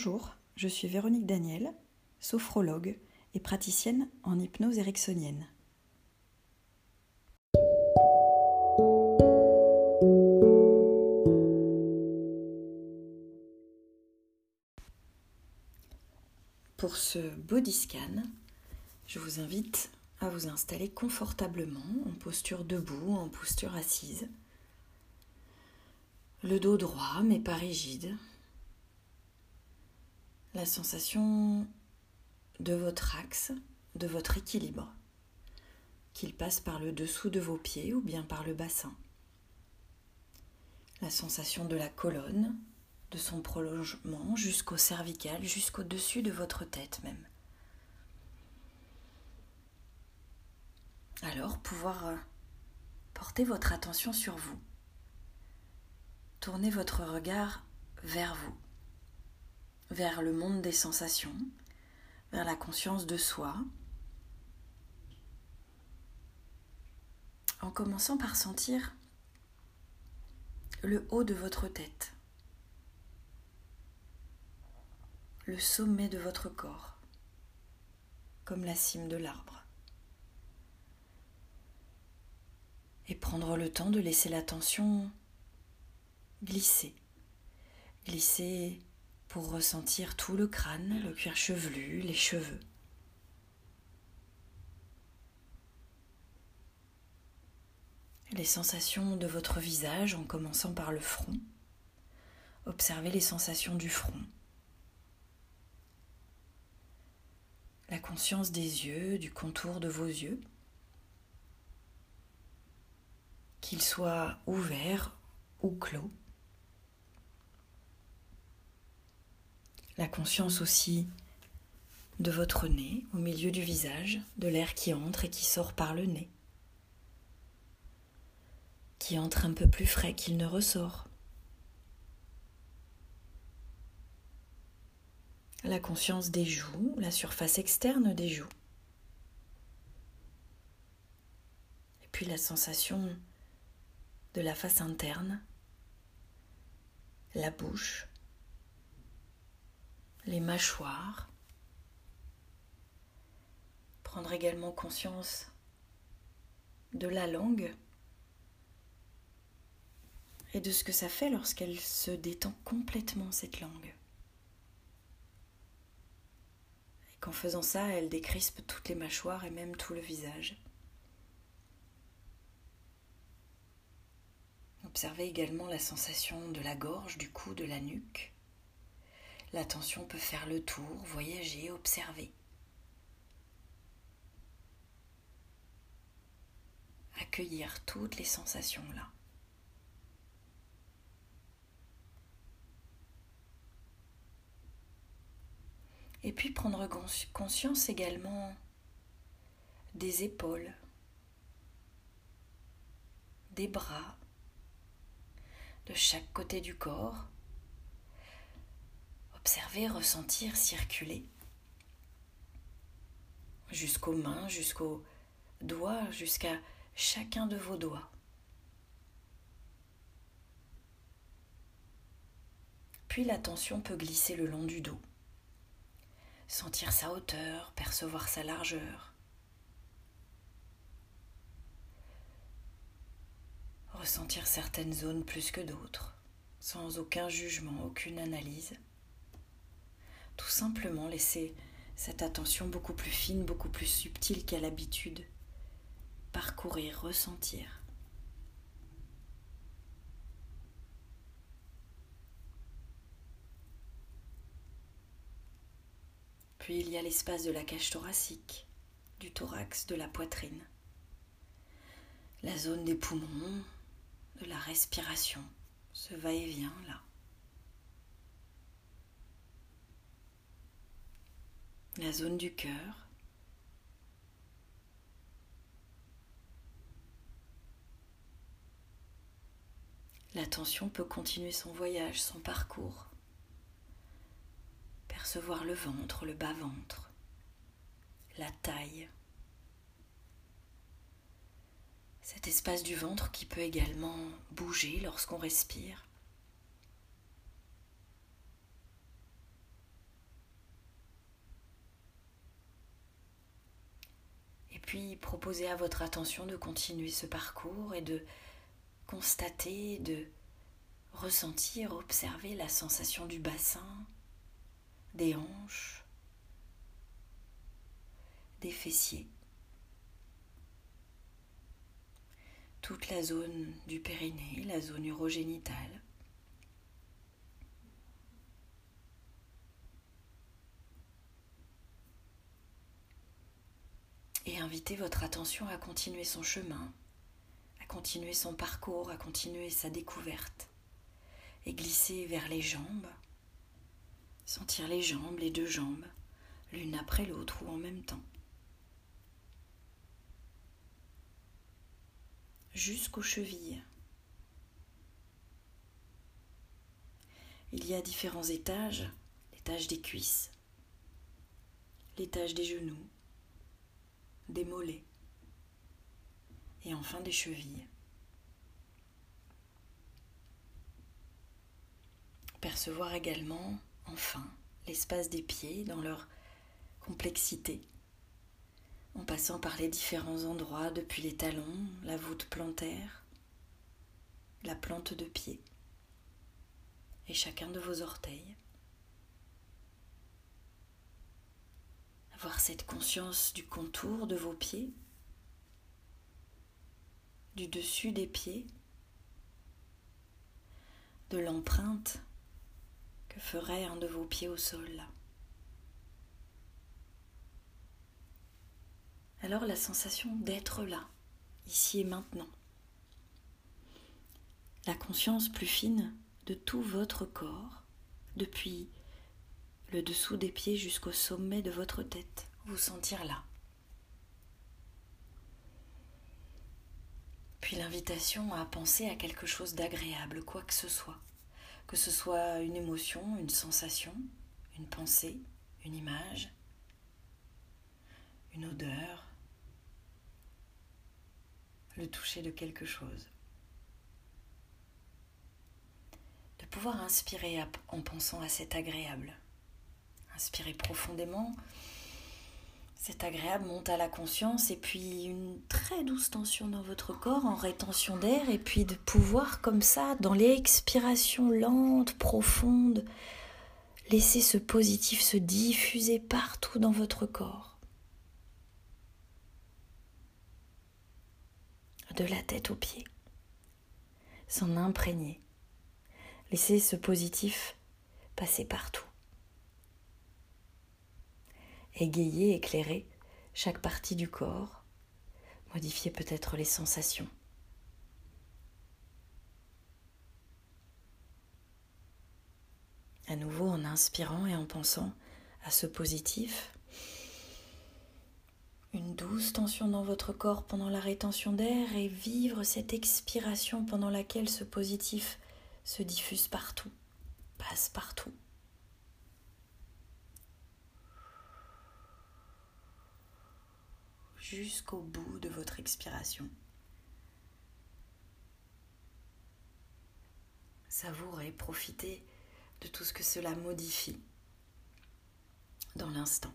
Bonjour, je suis Véronique Daniel, sophrologue et praticienne en hypnose ericksonienne. Pour ce body scan, je vous invite à vous installer confortablement en posture debout, en posture assise. Le dos droit mais pas rigide. La sensation de votre axe, de votre équilibre, qu'il passe par le dessous de vos pieds ou bien par le bassin. La sensation de la colonne, de son prolongement jusqu'au cervical, jusqu'au-dessus de votre tête même. Alors pouvoir euh, porter votre attention sur vous. Tournez votre regard vers vous, vers le monde des sensations, vers la conscience de soi, en commençant par sentir le haut de votre tête, le sommet de votre corps, comme la cime de l'arbre. Et prendre le temps de laisser l'attention glisser, glisser pour ressentir tout le crâne, le cuir chevelu, les cheveux. Les sensations de votre visage en commençant par le front. Observez les sensations du front. La conscience des yeux, du contour de vos yeux. Qu'ils soient ouverts ou clos. La conscience aussi de votre nez au milieu du visage, de l'air qui entre et qui sort par le nez, qui entre un peu plus frais qu'il ne ressort. La conscience des joues, la surface externe des joues. Et puis la sensation de la face interne, la bouche, les mâchoires. Prendre également conscience de la langue et de ce que ça fait lorsqu'elle se détend complètement cette langue. Et qu'en faisant ça, elle décrispe toutes les mâchoires et même tout le visage. Observez également la sensation de la gorge, du cou, de la nuque. L'attention peut faire le tour, voyager, observer. Accueillir toutes les sensations là. Et puis prendre conscience également des épaules, des bras, de chaque côté du corps Observer, ressentir, circuler jusqu'aux mains, jusqu'aux doigts, jusqu'à chacun de vos doigts. Puis l'attention peut glisser le long du dos. Sentir sa hauteur, percevoir sa largeur. Ressentir certaines zones plus que d'autres, sans aucun jugement, aucune analyse tout simplement laisser cette attention beaucoup plus fine, beaucoup plus subtile qu'à l'habitude parcourir, ressentir. Puis il y a l'espace de la cage thoracique, du thorax, de la poitrine, la zone des poumons, de la respiration, ce va-et-vient là. La zone du cœur. L'attention peut continuer son voyage, son parcours. Percevoir le ventre, le bas-ventre, la taille. Cet espace du ventre qui peut également bouger lorsqu'on respire. Proposez à votre attention de continuer ce parcours et de constater, de ressentir, observer la sensation du bassin, des hanches, des fessiers. Toute la zone du périnée, la zone urogénitale. Et invitez votre attention à continuer son chemin, à continuer son parcours, à continuer sa découverte. Et glisser vers les jambes, sentir les jambes, les deux jambes, l'une après l'autre ou en même temps. Jusqu'aux chevilles. Il y a différents étages, l'étage des cuisses, l'étage des genoux, des mollets et enfin des chevilles. Percevoir également, enfin, l'espace des pieds dans leur complexité, en passant par les différents endroits depuis les talons, la voûte plantaire, la plante de pied et chacun de vos orteils. Avoir cette conscience du contour de vos pieds, du dessus des pieds, de l'empreinte que ferait un de vos pieds au sol Alors la sensation d'être là, ici et maintenant. La conscience plus fine de tout votre corps, depuis le dessous des pieds jusqu'au sommet de votre tête, vous sentir là. Puis l'invitation à penser à quelque chose d'agréable, quoi que ce soit que ce soit une émotion, une sensation, une pensée, une image, une odeur, le toucher de quelque chose. De pouvoir inspirer en pensant à cet agréable. Inspirer profondément c'est agréable monte à la conscience et puis une très douce tension dans votre corps en rétention d'air et puis de pouvoir comme ça, dans l'expiration lente, profonde, laisser ce positif se diffuser partout dans votre corps. De la tête aux pieds. S'en imprégner. Laisser ce positif passer partout égayer, éclairer chaque partie du corps, modifier peut-être les sensations. À nouveau en inspirant et en pensant à ce positif, une douce tension dans votre corps pendant la rétention d'air et vivre cette expiration pendant laquelle ce positif se diffuse partout, passe partout. Jusqu'au bout de votre expiration. Savourez, profitez de tout ce que cela modifie dans l'instant.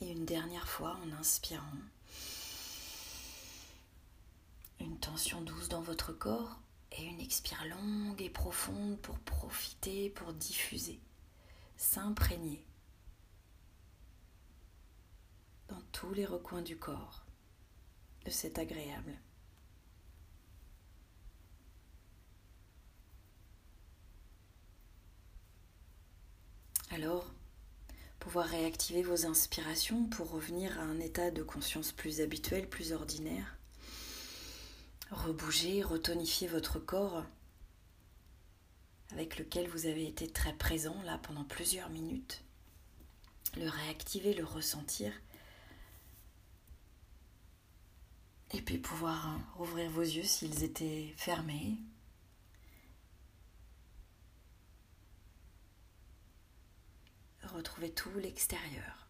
Et une dernière fois en inspirant, une tension douce dans votre corps et une expire longue et profonde pour profiter, pour diffuser, s'imprégner dans tous les recoins du corps de cet agréable. Alors, pouvoir réactiver vos inspirations pour revenir à un état de conscience plus habituel, plus ordinaire. Rebouger, retonifier votre corps avec lequel vous avez été très présent là pendant plusieurs minutes. Le réactiver, le ressentir Et puis pouvoir rouvrir vos yeux s'ils étaient fermés. Retrouver tout l'extérieur.